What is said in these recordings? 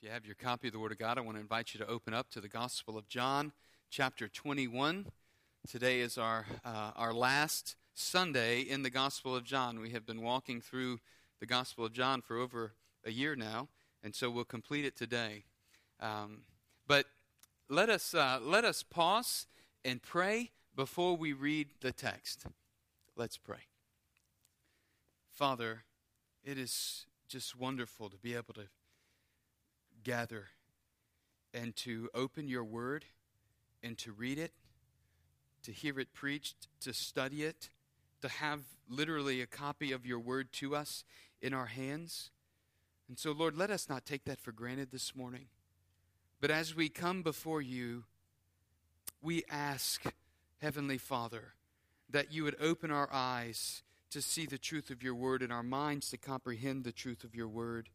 If you have your copy of the Word of God, I want to invite you to open up to the Gospel of John, chapter 21. Today is our, uh, our last Sunday in the Gospel of John. We have been walking through the Gospel of John for over a year now, and so we'll complete it today. Um, but let us, uh, let us pause and pray before we read the text. Let's pray. Father, it is just wonderful to be able to gather and to open your word and to read it, to hear it preached, to study it, to have literally a copy of your word to us in our hands. And so, Lord, let us not take that for granted this morning. But as we come before you, we ask, Heavenly Father, that you would open our eyes to see the truth of your word and our minds to comprehend the truth of your word.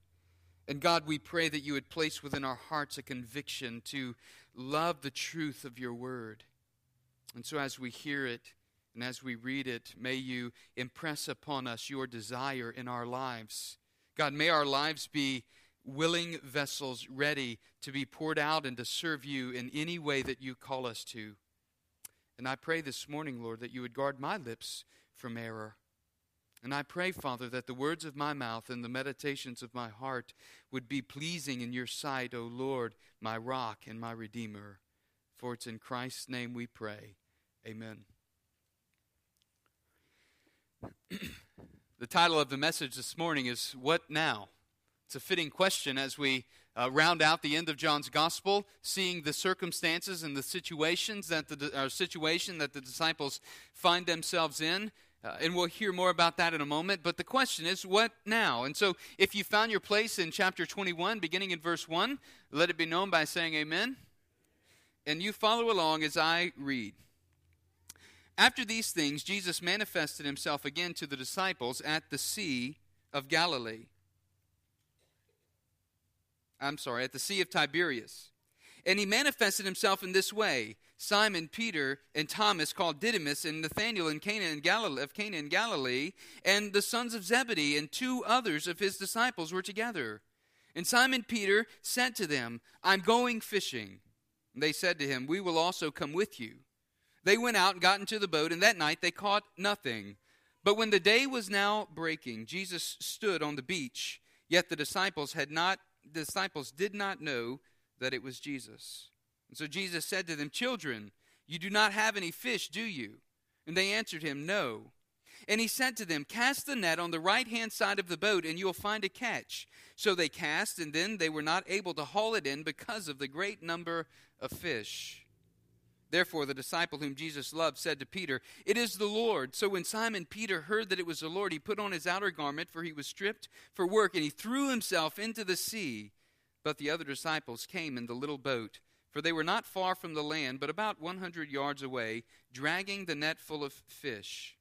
And God, we pray that you would place within our hearts a conviction to love the truth of your word. And so as we hear it and as we read it, may you impress upon us your desire in our lives. God, may our lives be willing vessels ready to be poured out and to serve you in any way that you call us to. And I pray this morning, Lord, that you would guard my lips from error. And I pray, Father, that the words of my mouth and the meditations of my heart would be pleasing in your sight, O Lord, my rock and my redeemer. For it's in Christ's name we pray. Amen. the title of the message this morning is What Now? It's a fitting question as we uh, round out the end of John's gospel, seeing the circumstances and the situations that the uh, situation that the disciples find themselves in uh, and we'll hear more about that in a moment. But the question is, what now? And so, if you found your place in chapter 21, beginning in verse 1, let it be known by saying amen. And you follow along as I read. After these things, Jesus manifested himself again to the disciples at the Sea of Galilee. I'm sorry, at the Sea of Tiberias. And he manifested himself in this way Simon Peter and Thomas called Didymus and Nathanael in Cana in Galilee, of Cana in Galilee, and the sons of Zebedee and two others of his disciples were together. And Simon Peter said to them, I'm going fishing. And they said to him, We will also come with you. They went out and got into the boat, and that night they caught nothing. But when the day was now breaking, Jesus stood on the beach, yet the disciples had not the disciples did not know that it was Jesus. And so Jesus said to them, Children, you do not have any fish, do you? And they answered him, No. And he said to them, Cast the net on the right hand side of the boat, and you will find a catch. So they cast, and then they were not able to haul it in because of the great number of fish. Therefore, the disciple whom Jesus loved said to Peter, It is the Lord. So when Simon Peter heard that it was the Lord, he put on his outer garment, for he was stripped for work, and he threw himself into the sea. But the other disciples came in the little boat for they were not far from the land, but about 100 yards away, dragging the net full of fish.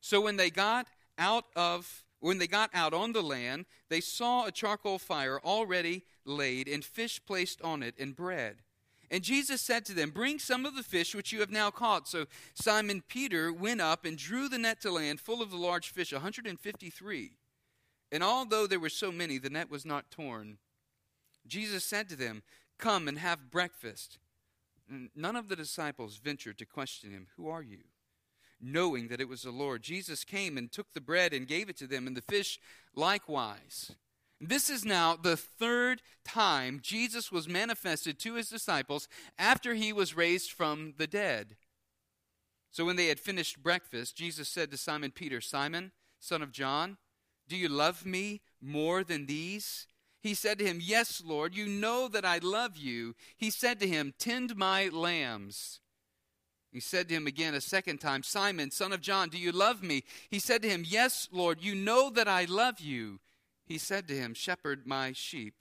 So when they got out of when they got out on the land, they saw a charcoal fire already laid, and fish placed on it, and bread. And Jesus said to them, Bring some of the fish which you have now caught. So Simon Peter went up and drew the net to land, full of the large fish, a 153. And although there were so many, the net was not torn. Jesus said to them, Come and have breakfast. None of the disciples ventured to question him, Who are you? Knowing that it was the Lord, Jesus came and took the bread and gave it to them, and the fish likewise. This is now the third time Jesus was manifested to his disciples after he was raised from the dead. So when they had finished breakfast, Jesus said to Simon Peter, Simon, son of John, do you love me more than these? He said to him, Yes, Lord, you know that I love you. He said to him, Tend my lambs. He said to him again a second time, Simon, son of John, do you love me? He said to him, Yes, Lord, you know that I love you. He said to him, Shepherd my sheep.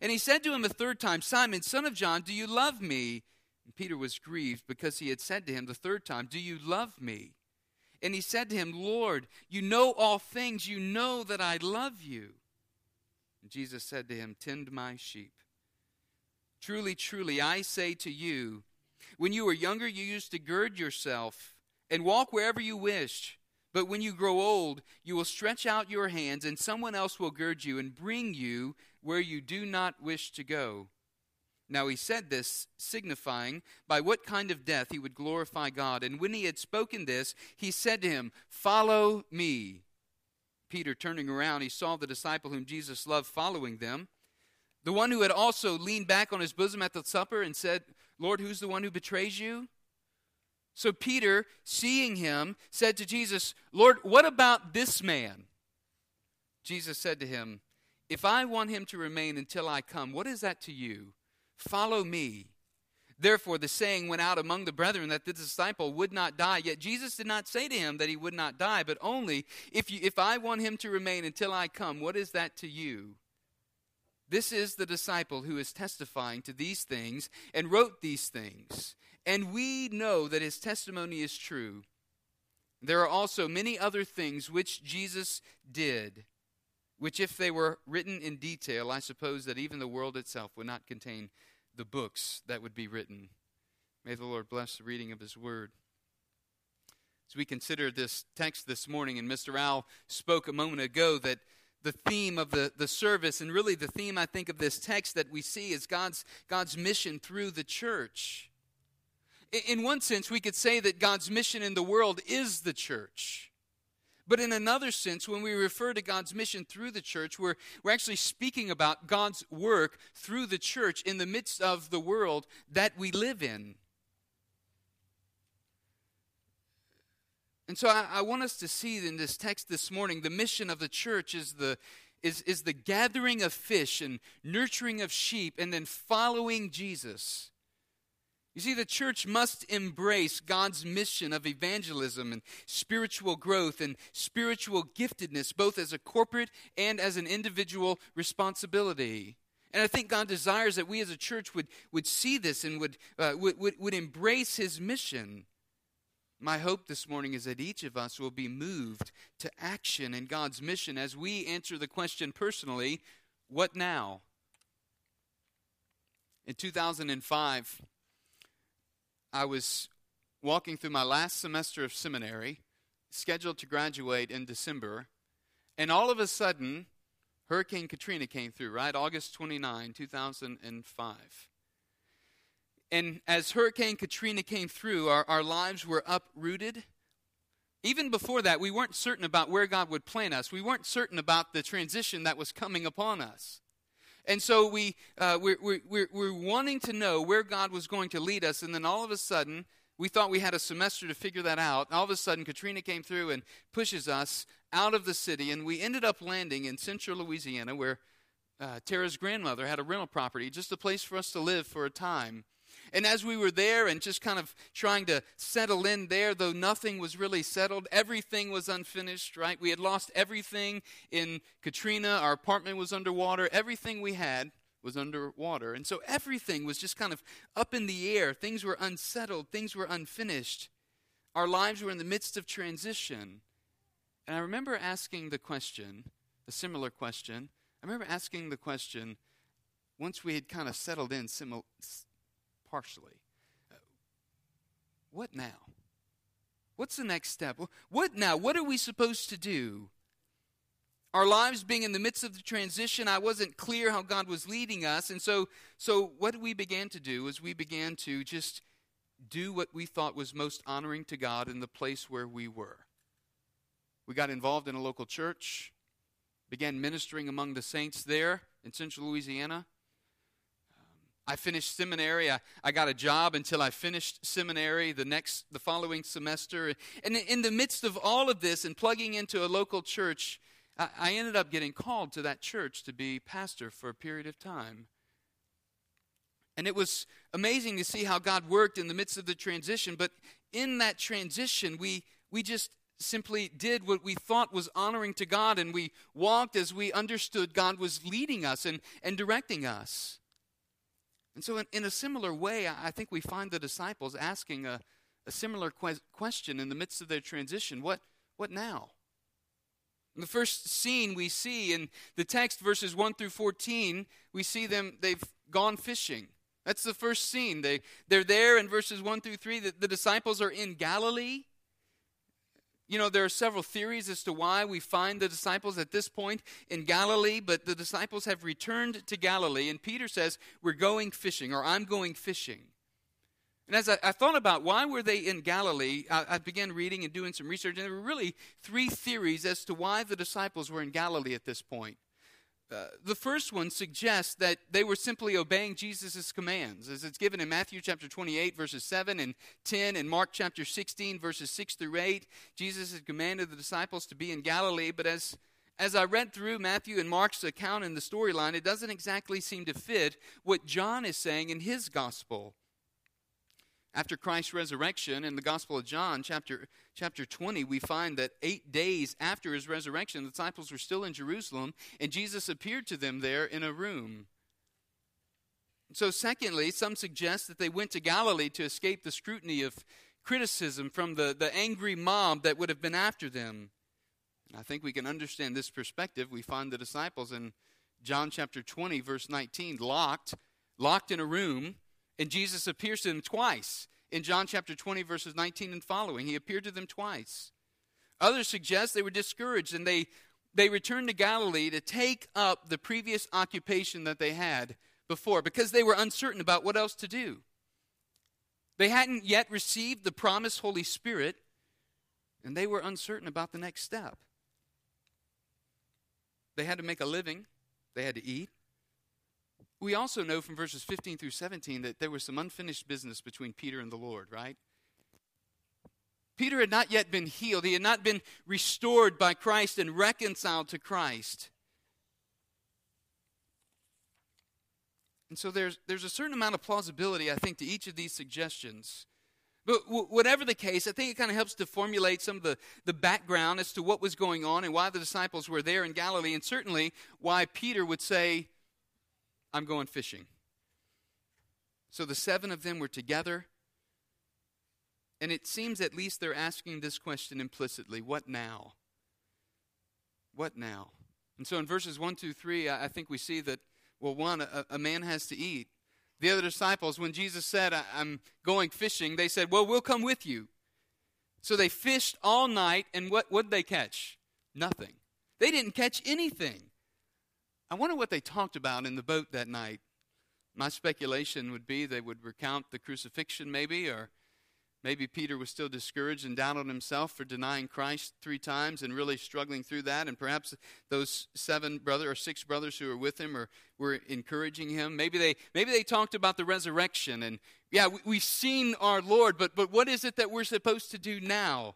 And he said to him a third time, Simon, son of John, do you love me? And Peter was grieved because he had said to him the third time, Do you love me? And he said to him, Lord, you know all things. You know that I love you. Jesus said to him, Tend my sheep. Truly, truly, I say to you, when you were younger, you used to gird yourself and walk wherever you wished. But when you grow old, you will stretch out your hands, and someone else will gird you and bring you where you do not wish to go. Now he said this, signifying by what kind of death he would glorify God. And when he had spoken this, he said to him, Follow me. Peter, turning around, he saw the disciple whom Jesus loved following them, the one who had also leaned back on his bosom at the supper and said, Lord, who's the one who betrays you? So Peter, seeing him, said to Jesus, Lord, what about this man? Jesus said to him, If I want him to remain until I come, what is that to you? Follow me. Therefore, the saying went out among the brethren that the disciple would not die. Yet Jesus did not say to him that he would not die, but only, if, you, if I want him to remain until I come, what is that to you? This is the disciple who is testifying to these things and wrote these things. And we know that his testimony is true. There are also many other things which Jesus did, which, if they were written in detail, I suppose that even the world itself would not contain the books that would be written. May the Lord bless the reading of His Word. As we consider this text this morning, and Mr. Al spoke a moment ago that the theme of the, the service, and really the theme, I think, of this text that we see is God's, God's mission through the church. In one sense, we could say that God's mission in the world is the church. But in another sense, when we refer to God's mission through the church, we're, we're actually speaking about God's work through the church in the midst of the world that we live in. And so I, I want us to see in this text this morning the mission of the church is the, is, is the gathering of fish and nurturing of sheep and then following Jesus. You see, the church must embrace God's mission of evangelism and spiritual growth and spiritual giftedness, both as a corporate and as an individual responsibility. And I think God desires that we as a church would, would see this and would, uh, would, would, would embrace his mission. My hope this morning is that each of us will be moved to action in God's mission as we answer the question personally what now? In 2005, I was walking through my last semester of seminary, scheduled to graduate in December, and all of a sudden, Hurricane Katrina came through, right? August 29, 2005. And as Hurricane Katrina came through, our, our lives were uprooted. Even before that, we weren't certain about where God would plant us. We weren't certain about the transition that was coming upon us. And so we, uh, we're, we're, we're wanting to know where God was going to lead us. And then all of a sudden, we thought we had a semester to figure that out. All of a sudden, Katrina came through and pushes us out of the city. And we ended up landing in central Louisiana where uh, Tara's grandmother had a rental property, just a place for us to live for a time. And as we were there and just kind of trying to settle in there, though nothing was really settled, everything was unfinished, right? We had lost everything in Katrina. Our apartment was underwater. Everything we had was underwater. And so everything was just kind of up in the air. Things were unsettled, things were unfinished. Our lives were in the midst of transition. And I remember asking the question, a similar question. I remember asking the question once we had kind of settled in partially. What now? What's the next step? What now? What are we supposed to do? Our lives being in the midst of the transition, I wasn't clear how God was leading us. And so, so what we began to do is we began to just do what we thought was most honoring to God in the place where we were. We got involved in a local church, began ministering among the saints there in central Louisiana. I finished seminary. I, I got a job until I finished seminary the next the following semester. And in the midst of all of this and plugging into a local church, I, I ended up getting called to that church to be pastor for a period of time. And it was amazing to see how God worked in the midst of the transition. But in that transition, we, we just simply did what we thought was honoring to God, and we walked as we understood God was leading us and, and directing us. And so, in, in a similar way, I think we find the disciples asking a, a similar que- question in the midst of their transition what, what now? In the first scene we see in the text, verses 1 through 14, we see them, they've gone fishing. That's the first scene. They, they're there in verses 1 through 3. The, the disciples are in Galilee. You know, there are several theories as to why we find the disciples at this point in Galilee, but the disciples have returned to Galilee, and Peter says, We're going fishing, or I'm going fishing. And as I, I thought about why were they in Galilee, I, I, began reading and doing some research, and there were really three theories as to why the disciples were in Galilee at this point. Uh, the first one suggests that they were simply obeying Jesus' commands, as it's given in Matthew chapter 28, verses 7 and 10, and Mark chapter 16, verses 6 through 8. Jesus had commanded the disciples to be in Galilee, but as, as I read through Matthew and Mark's account in the storyline, it doesn't exactly seem to fit what John is saying in his gospel. After Christ's resurrection in the Gospel of John, chapter, chapter 20, we find that eight days after his resurrection, the disciples were still in Jerusalem, and Jesus appeared to them there in a room. So, secondly, some suggest that they went to Galilee to escape the scrutiny of criticism from the, the angry mob that would have been after them. And I think we can understand this perspective. We find the disciples in John chapter 20, verse 19, locked, locked in a room and Jesus appears to them twice in John chapter 20, verses 19 and following. He appeared to them twice. Others suggest they were discouraged and they, they returned to Galilee to take up the previous occupation that they had before because they were uncertain about what else to do. They hadn't yet received the promised Holy Spirit, and they were uncertain about the next step. They had to make a living, they had to eat, we also know from verses 15 through 17 that there was some unfinished business between Peter and the Lord, right? Peter had not yet been healed. He had not been restored by Christ and reconciled to Christ. And so there's, there's a certain amount of plausibility, I think, to each of these suggestions. But w- whatever the case, I think it kind of helps to formulate some of the, the background as to what was going on and why the disciples were there in Galilee, and certainly why Peter would say, I'm going fishing. So the seven of them were together. And it seems at least they're asking this question implicitly what now? What now? And so in verses 1, 2, 3, I think we see that, well, one, a, a man has to eat. The other disciples, when Jesus said, I'm going fishing, they said, Well, we'll come with you. So they fished all night, and what would they catch? Nothing. They didn't catch anything. I wonder what they talked about in the boat that night. My speculation would be they would recount the crucifixion, maybe, or maybe Peter was still discouraged and down on himself for denying Christ three times and really struggling through that. And perhaps those seven brother or six brothers who were with him or were encouraging him. Maybe they maybe they talked about the resurrection and yeah, we, we've seen our Lord, but but what is it that we're supposed to do now?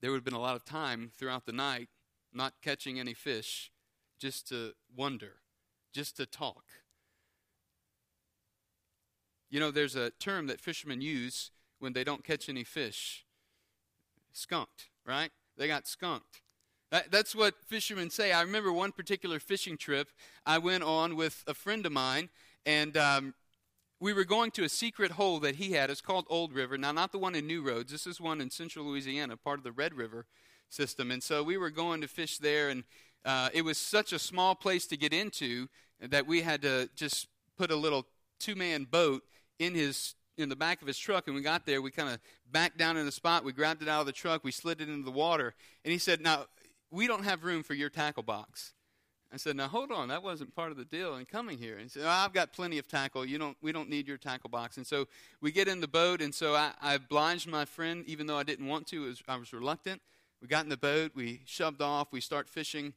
There would have been a lot of time throughout the night not catching any fish just to wonder, just to talk. You know, there's a term that fishermen use when they don't catch any fish skunked, right? They got skunked. That, that's what fishermen say. I remember one particular fishing trip I went on with a friend of mine, and um, we were going to a secret hole that he had. It's called Old River. Now, not the one in New Roads. This is one in central Louisiana, part of the Red River system. And so we were going to fish there, and uh, it was such a small place to get into that we had to just put a little two-man boat in his in the back of his truck. And we got there we kind of backed down in the spot we grabbed it out of the truck we slid it into the water. And he said now we don't have room for your tackle box. I said now hold on that wasn't part of the deal in coming here. And he said oh, i've got plenty of tackle. You don't we don't need your tackle box. And so we get in the boat and so i, I obliged my friend even though i didn't want to was, i was reluctant. We got in the boat we shoved off we start fishing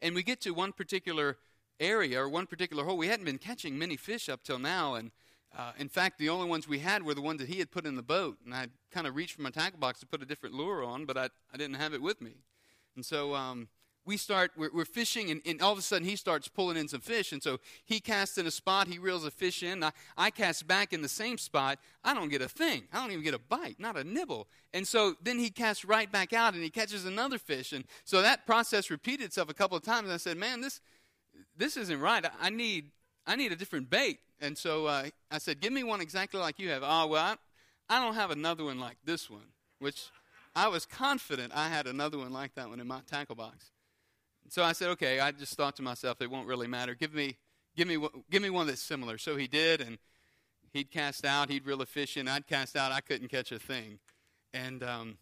and we get to one particular area or one particular hole. We hadn't been catching many fish up till now, and uh, in fact, the only ones we had were the ones that he had put in the boat. And I kind of reached for my tackle box to put a different lure on, but I, I didn't have it with me. And so um, we start, we're, we're fishing, and, and, all of a sudden he starts pulling in some fish. And so he casts in a spot, he reels a fish in. I, I cast back in the same spot. I don't get a thing. I don't even get a bite, not a nibble. And so then he casts right back out and he catches another fish. And so that process repeated itself a couple of times. And I said, man, this, this isn't right. I, need, I need a different bait. And so uh, I said, give me one exactly like you have. Oh, well, I, I don't have another one like this one, which I was confident I had another one like that one in my tackle box. So I said, okay. I just thought to myself, it won't really matter. Give me, give me, give me one that's similar. So he did, and he'd cast out. He'd reel a fish in. I'd cast out. I couldn't catch a thing. And um,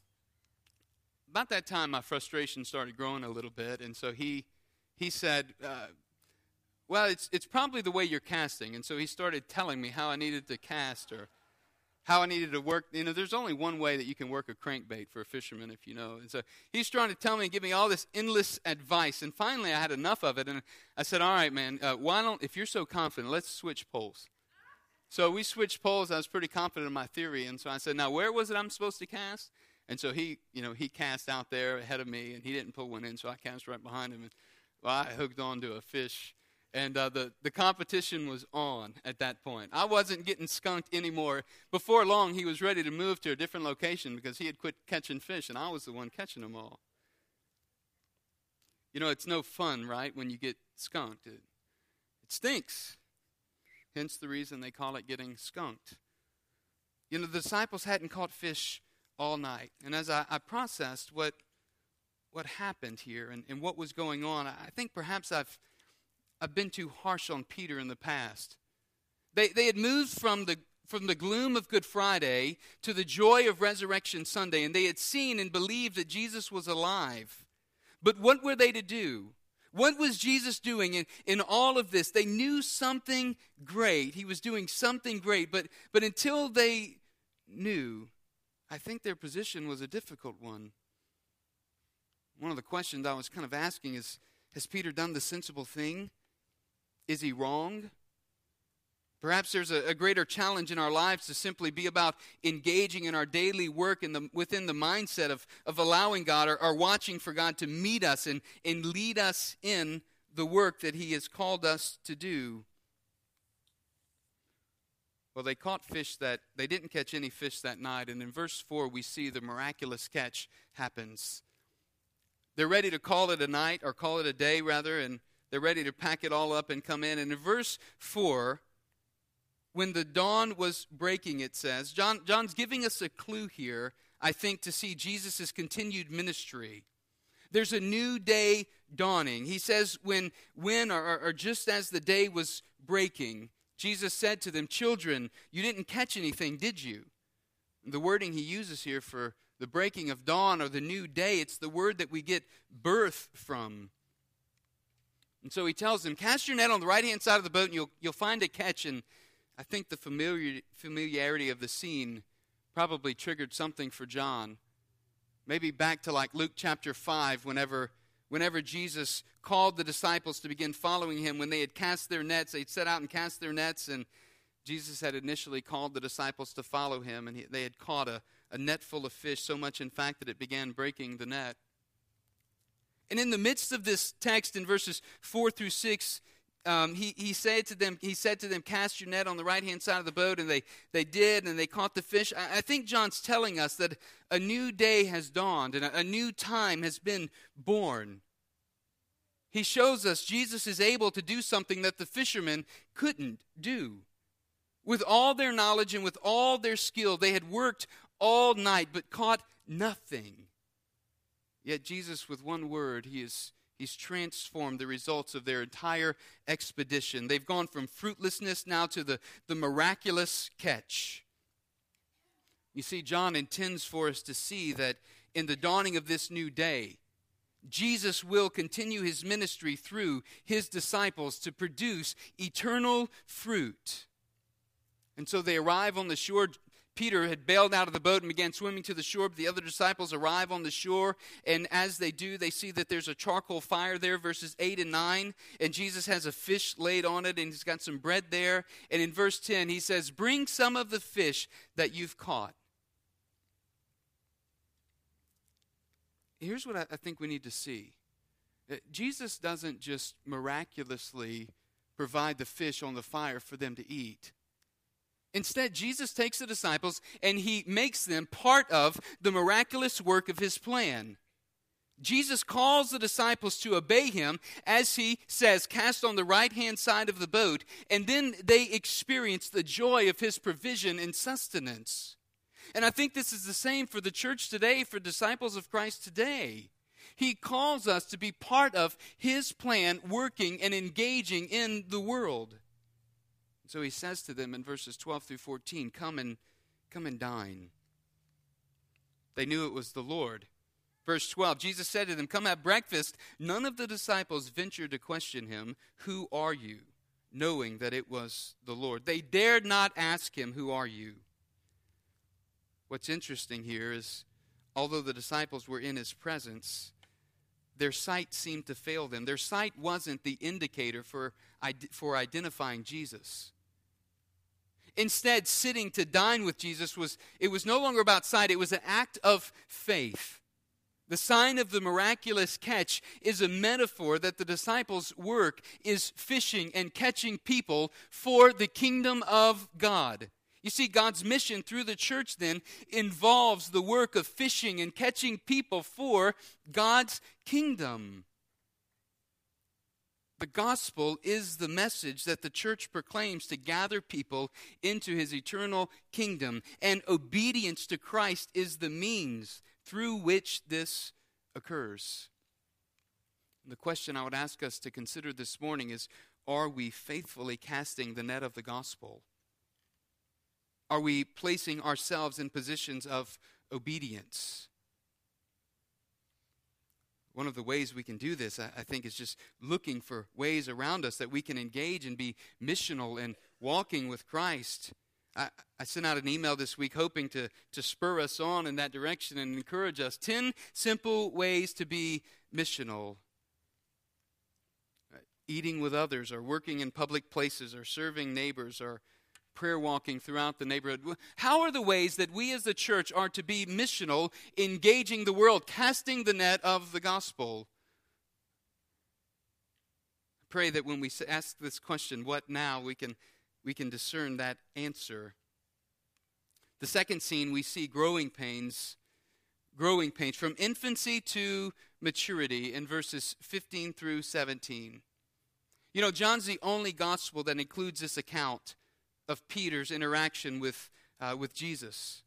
about that time, my frustration started growing a little bit, and so he he said, uh, "Well, it's it's probably the way you're casting." And so he started telling me how I needed to cast or how I needed to work. You know, there's only one way that you can work a crankbait for a fisherman, if you know. And so he's trying to tell me and give me all this endless advice. And finally, I had enough of it, and I said, "All right, man, uh, why don't if you're so confident, let's switch poles." So we switched poles. I was pretty confident in my theory, and so I said, "Now, where was it I'm supposed to cast?" And so he, you know, he cast out there ahead of me, and he didn't pull one in, so I cast right behind him, and well, I hooked onto a fish, and uh, the the competition was on at that point. I wasn't getting skunked anymore. Before long, he was ready to move to a different location because he had quit catching fish, and I was the one catching them all. You know, it's no fun, right, when you get skunked. It, it stinks. Hence the reason they call it getting skunked. You know, the disciples hadn't caught fish all night. And as I, I processed what, what happened here and, and what was going on, I think perhaps I've, I've been too harsh on Peter in the past. They, they had moved from the, from the gloom of Good Friday to the joy of Resurrection Sunday, and they had seen and believed that Jesus was alive. But what were they to do? What was Jesus doing in, in all of this? They knew something great. He was doing something great, but, but until they knew, I think their position was a difficult one. One of the questions I was kind of asking is Has Peter done the sensible thing? Is he wrong? Perhaps there's a, a, greater challenge in our lives to simply be about engaging in our daily work in the, within the mindset of, of allowing God or, or watching for God to meet us and, and lead us in the work that He has called us to do. Well, they caught fish that they didn't catch any fish that night, and in verse 4 we see the miraculous catch happens. They're ready to call it a night, or call it a day rather, and they're ready to pack it all up and come in. And in verse 4, when the dawn was breaking, it says, John, John's giving us a clue here, I think, to see Jesus' continued ministry. There's a new day dawning. He says, when, when or, or just as the day was breaking, Jesus said to them, Children, you didn't catch anything, did you? The wording he uses here for the breaking of dawn or the new day, it's the word that we get birth from. And so he tells them, Cast your net on the right hand side of the boat and you'll, you'll find a catch. And I think the familiar, familiarity of the scene probably triggered something for John. Maybe back to like Luke chapter 5, whenever whenever Jesus called the disciples to begin following him, when they had cast their nets, they'd set out and cast their nets, and Jesus had initially called the disciples to follow him, and he, they had caught a, a net full of fish, so much, in fact, that it began breaking the net. And in the midst of this text, in verses 4 through 6, um, he, he said to them, he said to them, cast your net on the right hand side of the boat, and they, they did, and they caught the fish. I, I think John's telling us that a new day has dawned and a, a new time has been born. He shows us Jesus is able to do something that the fishermen couldn't do. With all their knowledge and with all their skill, they had worked all night but caught nothing. Yet Jesus, with one word, he is He's transformed the results of their entire expedition. They've gone from fruitlessness now to the, the miraculous catch. You see, John intends for us to see that in the dawning of this new day, Jesus will continue his ministry through his disciples to produce eternal fruit. And so they arrive on the shore. Peter had bailed out of the boat and began swimming to the shore, but the other disciples arrive on the shore, and as they do, they see that there's a charcoal fire there, verses 8 and 9, and Jesus has a fish laid on it, and he's got some bread there. And in verse 10, he says, Bring some of the fish that you've caught. Here's what I think we need to see uh, Jesus doesn't just miraculously provide the fish on the fire for them to eat. Instead, Jesus takes the disciples and he makes them part of the miraculous work of his plan. Jesus calls the disciples to obey him as he says, Cast on the right hand side of the boat, and then they experience the joy of his provision and sustenance. And I think this is the same for the church today, for disciples of Christ today. He calls us to be part of his plan, working and engaging in the world. So he says to them in verses 12 through 14, Come and, come and dine. They knew it was the Lord. Verse 12 Jesus said to them, Come have breakfast. None of the disciples ventured to question him, Who are you? knowing that it was the Lord. They dared not ask him, Who are you? What's interesting here is, although the disciples were in his presence, their sight seemed to fail them. Their sight wasn't the indicator for, for identifying Jesus. Instead, sitting to dine with Jesus was it was no longer about sight, it was an act of faith. The sign of the miraculous catch is a metaphor that the disciples' work is fishing and catching people for the kingdom of God. You see, God's mission through the church then involves the work of fishing and catching people for God's kingdom. The gospel is the message that the church proclaims to gather people into his eternal kingdom, and obedience to Christ is the means through which this occurs. The question I would ask us to consider this morning is Are we faithfully casting the net of the gospel? Are we placing ourselves in positions of obedience? One of the ways we can do this, I, think, is just looking for ways around us that we can engage and be missional and walking with Christ. I, I, sent out an email this week hoping to, to spur us on in that direction and encourage us. 10 simple ways to be missional. Eating with others, or working in public places, or serving neighbors, or prayer walking throughout the neighborhood. How are the ways that we as the church are to be missional, engaging the world, casting the net of the gospel? I pray that when we ask this question, what now, we can we can discern that answer. The second scene, we see growing pains, growing pains from infancy to maturity in verses 15 through 17. You know, John's the only gospel that includes this account of Peter's interaction with, uh, with Jesus.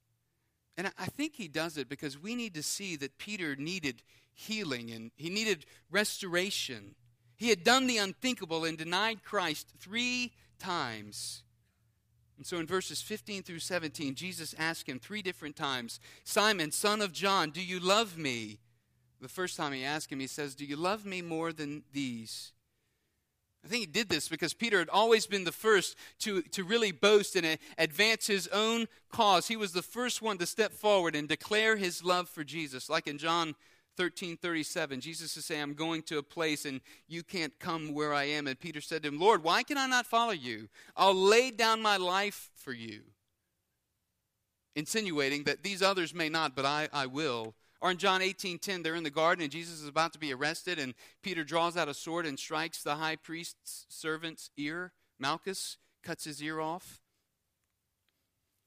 And I think he does it because we need to see that Peter needed healing and he needed restoration. He had done the unthinkable and denied Christ three times. And so in verses 15 through 17, Jesus asked him three different times Simon, son of John, do you love me? The first time he asked him, he says, Do you love me more than these? I think he did this because Peter had always been the first to, to really boast and advance his own cause. He was the first one to step forward and declare his love for Jesus. Like in John 13 37, Jesus is saying, I'm going to a place and you can't come where I am. And Peter said to him, Lord, why can I not follow you? I'll lay down my life for you. Insinuating that these others may not, but I, I will. Or in John 18 10, they're in the garden and Jesus is about to be arrested, and Peter draws out a sword and strikes the high priest's servant's ear. Malchus cuts his ear off.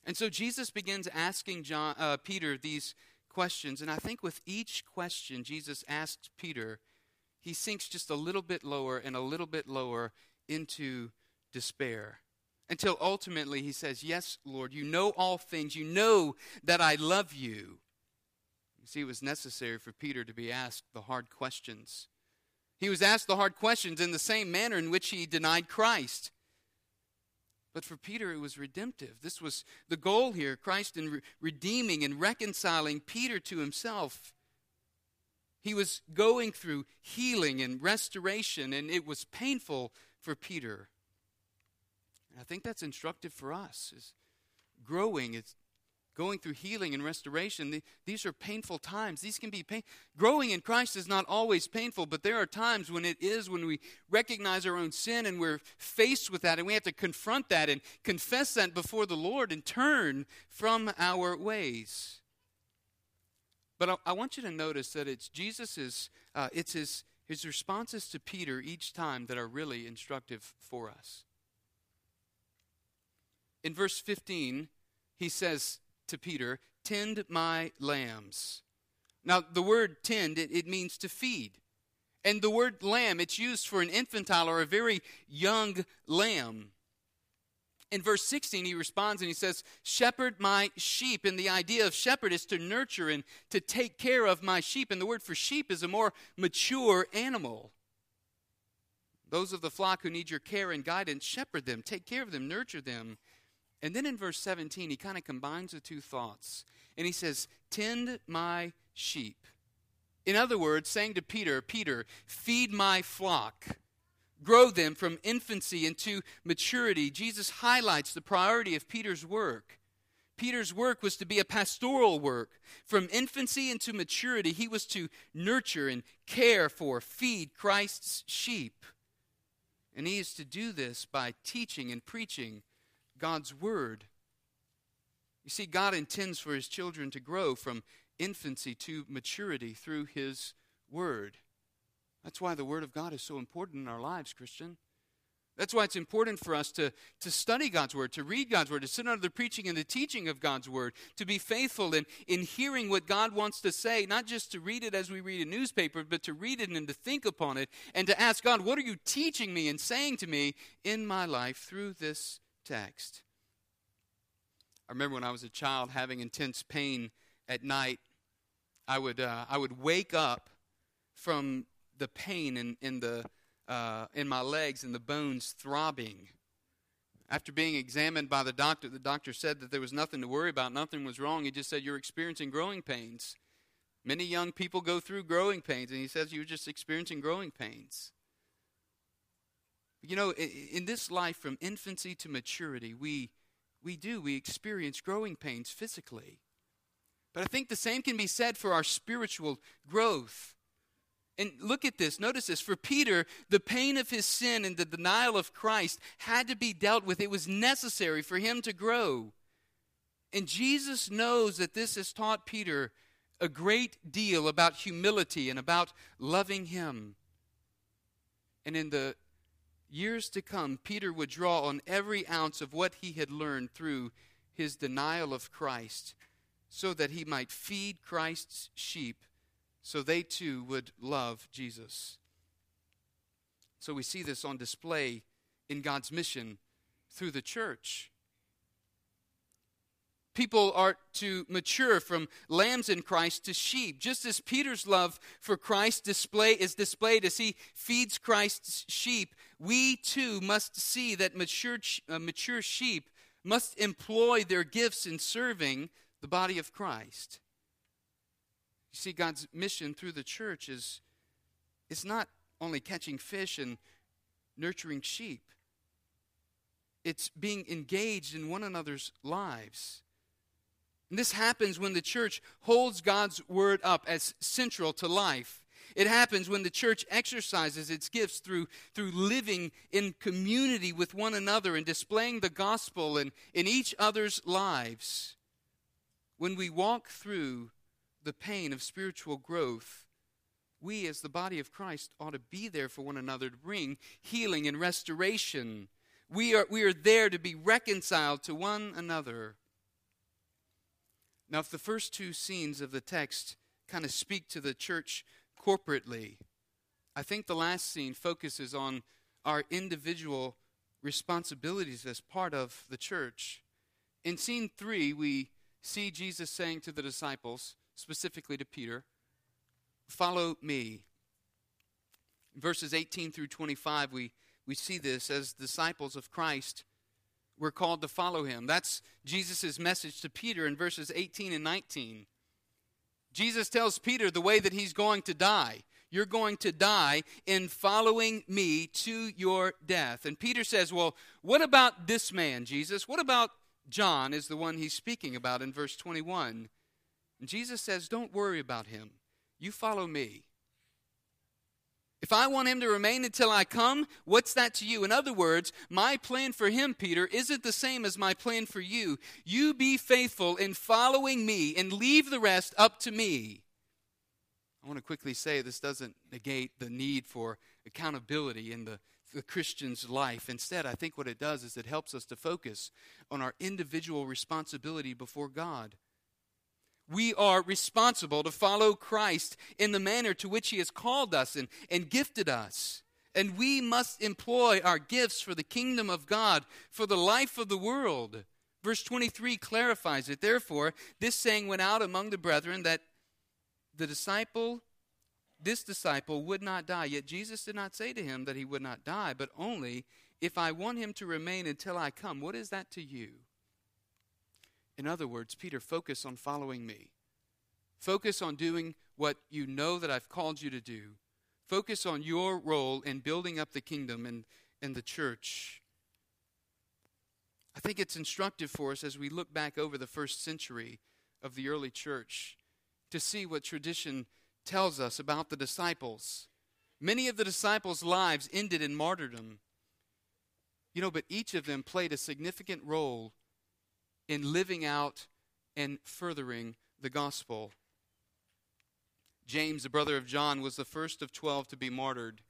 And so Jesus begins asking John, uh, Peter these questions. And I think with each question Jesus asks Peter, he sinks just a little bit lower and a little bit lower into despair. Until ultimately he says, Yes, Lord, you know all things. You know that I love you. You see, it was necessary for Peter to be asked the hard questions. He was asked the hard questions in the same manner in which he denied Christ. But for Peter, it was redemptive. This was the goal here Christ in re- redeeming and reconciling Peter to himself. He was going through healing and restoration, and it was painful for Peter. And I think that's instructive for us. Is growing, it's going through healing and restoration. These are painful times. These can be pain. Growing in Christ is not always painful, but there are times when it is when we recognize our own sin and we're faced with that and we have to confront that and confess that before the Lord and turn from our ways. But I, I want you to notice that it's Jesus's, uh, it's his, his responses to Peter each time that are really instructive for us. In verse 15, he says, to Peter, Tend my lambs. Now, the word tend, it, it means to feed. And the word lamb, it's used for an infantile or a very young lamb. In verse 16, he responds and he says, Shepherd my sheep. And the idea of shepherd is to nurture and to take care of my sheep. And the word for sheep is a more mature animal. Those of the flock who need your care and guidance, shepherd them, take care of them, nurture them. And then in verse 17, he kind of combines the two thoughts. And he says, Tend my sheep. In other words, saying to Peter, Peter, feed my flock, grow them from infancy into maturity. Jesus highlights the priority of Peter's work. Peter's work was to be a pastoral work. From infancy into maturity, he was to nurture and care for, feed Christ's sheep. And he is to do this by teaching and preaching God's word. You see, God intends for his children to grow from infancy to maturity through his word. That's why the word of God is so important in our lives, Christian. That's why it's important for us to, to study God's Word, to read God's Word, to sit under the preaching and the teaching of God's Word, to be faithful in, in hearing what God wants to say, not just to read it as we read a newspaper, but to read it and to think upon it and to ask God, what are you teaching me and saying to me in my life through this text? I remember when I was a child having intense pain at night, I would, uh, I would wake up from the pain in, in the uh, in my legs and the bones throbbing. After being examined by the doctor, the doctor said that there was nothing to worry about, nothing was wrong. He just said, You're experiencing growing pains. Many young people go through growing pains, and he says, You're just experiencing growing pains. You know, in this life, from infancy to maturity, we, we do, we experience growing pains physically. But I think the same can be said for our spiritual growth. And look at this. Notice this. For Peter, the pain of his sin and the denial of Christ had to be dealt with. It was necessary for him to grow. And Jesus knows that this has taught Peter a great deal about humility and about loving him. And in the years to come, Peter would draw on every ounce of what he had learned through his denial of Christ so that he might feed Christ's sheep so they too would love Jesus. So we see this on display in God's mission through the church. People are to mature from lambs in Christ to sheep. Just as Peter's love for Christ display is displayed as he feeds Christ's sheep, we too must see that mature, uh, mature sheep must employ their gifts in serving the body of Christ. You see, God's mission through the church is it's not only catching fish and nurturing sheep. It's being engaged in one another's lives. And this happens when the church holds God's word up as central to life. It happens when the church exercises its gifts through, through living in community with one another and displaying the gospel in, in each other's lives. When we walk through the pain of spiritual growth, we as the body of Christ ought to be there for one another to bring healing and restoration. We are, we are there to be reconciled to one another. Now, if the first two scenes of the text kind of speak to the church corporately, I think the last scene focuses on our individual responsibilities as part of the church. In scene three, we see Jesus saying to the disciples, specifically to Peter, Follow me. verses 18 through 25, we, we see this as disciples of Christ. We're called to follow him. That's Jesus' message to Peter in verses 18 and 19. Jesus tells Peter the way that he's going to die. You're going to die in following me to your death. And Peter says, Well, what about this man, Jesus? What about John, is the one he's speaking about in verse 21. And Jesus says, Don't worry about him. You follow me. If I want him to remain until I come, what's that to you? In other words, my plan for him, Peter, isn't the same as my plan for you. You be faithful in following me and leave the rest up to me. I want to quickly say this doesn't negate the need for accountability in the, the Christian's life. Instead, I think what it does is it helps us to focus on our individual responsibility before God we are responsible to follow Christ in the manner to which He has called us and, and gifted us. And we must employ our gifts for the kingdom of God, for the life of the world. Verse 23 clarifies it. Therefore, this saying went out among the brethren that the disciple, this disciple, would not die. Yet Jesus did not say to him that he would not die, but only, if I want him to remain until I come. What is that to you? In other words, Peter, focus on following me. Focus on doing what you know that I've called you to do. Focus on your role in building up the kingdom and, and the church. I think it's instructive for us as we look back over the first century of the early church to see what tradition tells us about the disciples. Many of the disciples' lives ended in martyrdom. You know, but each of them played a significant role in living out and furthering the gospel. James, the brother of John, was the first of twelve to be martyred.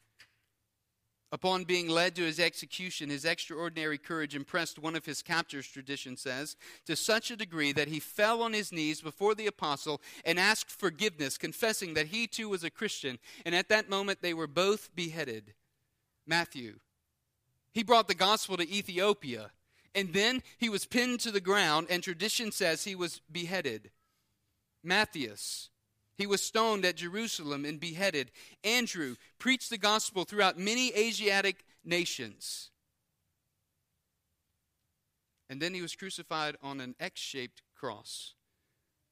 Upon being led to his execution, his extraordinary courage impressed one of his captors, tradition says, to such a degree that he fell on his knees before the apostle and asked forgiveness, confessing that he too was a Christian. And at that moment, they were both beheaded. Matthew. He brought the gospel to Ethiopia, and then he was pinned to the ground, and tradition says he was beheaded. Matthias. He was stoned at Jerusalem and beheaded. Andrew preached the gospel throughout many Asiatic nations. And then he was crucified on an X shaped cross.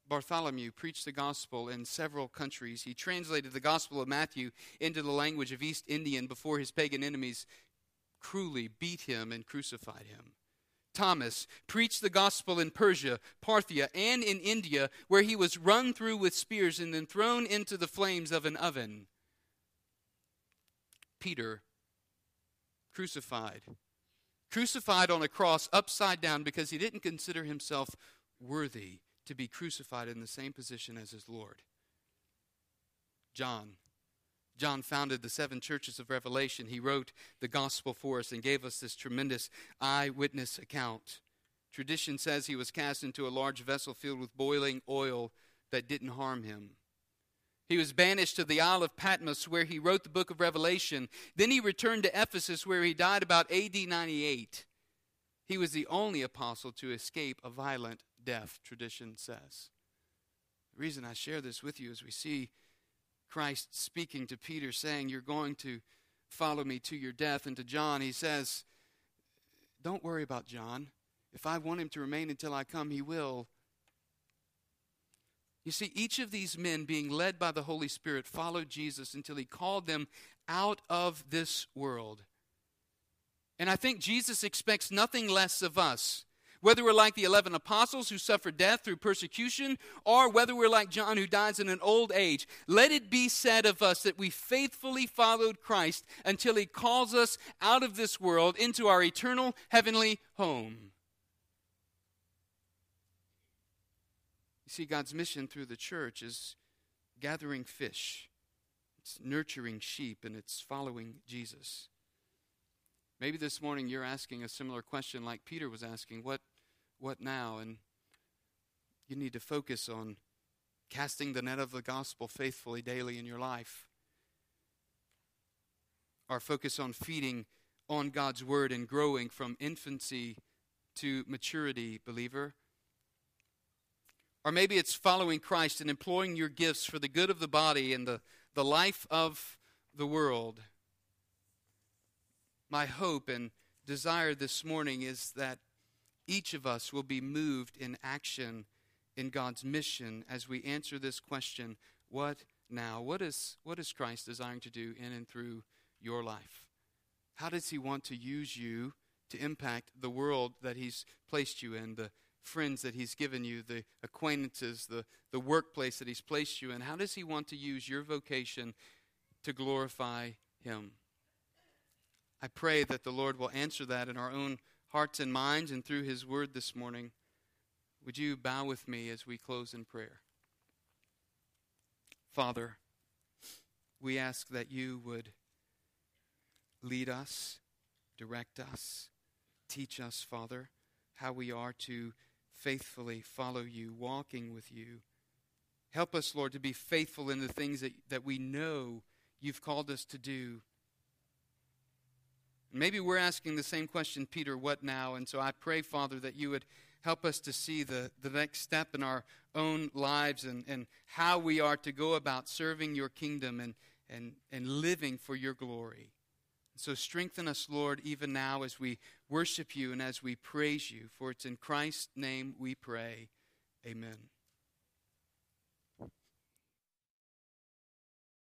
Bartholomew preached the gospel in several countries. He translated the gospel of Matthew into the language of East Indian before his pagan enemies cruelly beat him and crucified him. Thomas preached the gospel in Persia, Parthia, and in India, where he was run through with spears and then thrown into the flames of an oven. Peter, crucified. Crucified on a cross upside down because he didn't consider himself worthy to be crucified in the same position as his Lord. John, John founded the seven churches of Revelation. He wrote the gospel for us and gave us this tremendous eyewitness account. Tradition says he was cast into a large vessel filled with boiling oil that didn't harm him. He was banished to the Isle of Patmos, where he wrote the book of Revelation. Then he returned to Ephesus, where he died about AD 98. He was the only apostle to escape a violent death, tradition says. The reason I share this with you is we see Christ speaking to Peter, saying, You're going to follow me to your death. And to John, he says, Don't worry about John. If I want him to remain until I come, he will. You see, each of these men, being led by the Holy Spirit, followed Jesus until he called them out of this world. And I think Jesus expects nothing less of us whether we're like the 11 apostles who suffered death through persecution, or whether we're like John who dies in an old age, let it be said of us that we faithfully followed Christ until he calls us out of this world into our eternal heavenly home. You see, God's mission through the church is gathering fish, it's nurturing sheep, and it's following Jesus. Maybe this morning you're asking a similar question like Peter was asking what, what now? And you need to focus on casting the net of the gospel faithfully daily in your life. Our focus on feeding on God's word and growing from infancy to maturity, believer. Or maybe it's following Christ and employing your gifts for the good of the body and the, the life of the world my hope and desire this morning is that each of us will be moved in action in God's mission as we answer this question what now? What is, what is Christ desiring to do in and through your life? How does He want to use you to impact the world that He's placed you in, the friends that He's given you, the acquaintances, the, the workplace that He's placed you in? How does He want to use your vocation to glorify Him? I pray that the Lord will answer that in our own hearts and minds and through His Word this morning. Would you bow with me as we close in prayer? Father, we ask that you would lead us, direct us, teach us, Father, how we are to faithfully follow you, walking with you. Help us, Lord, to be faithful in the things that, that we know you've called us to do Maybe we're asking the same question, Peter, what now? And so I pray, Father, that you would help us to see the, the next step in our own lives and, and how we are to go about serving your kingdom and, and, and living for your glory. So strengthen us, Lord, even now as we worship you and as we praise you. For it's in Christ's name we pray. Amen.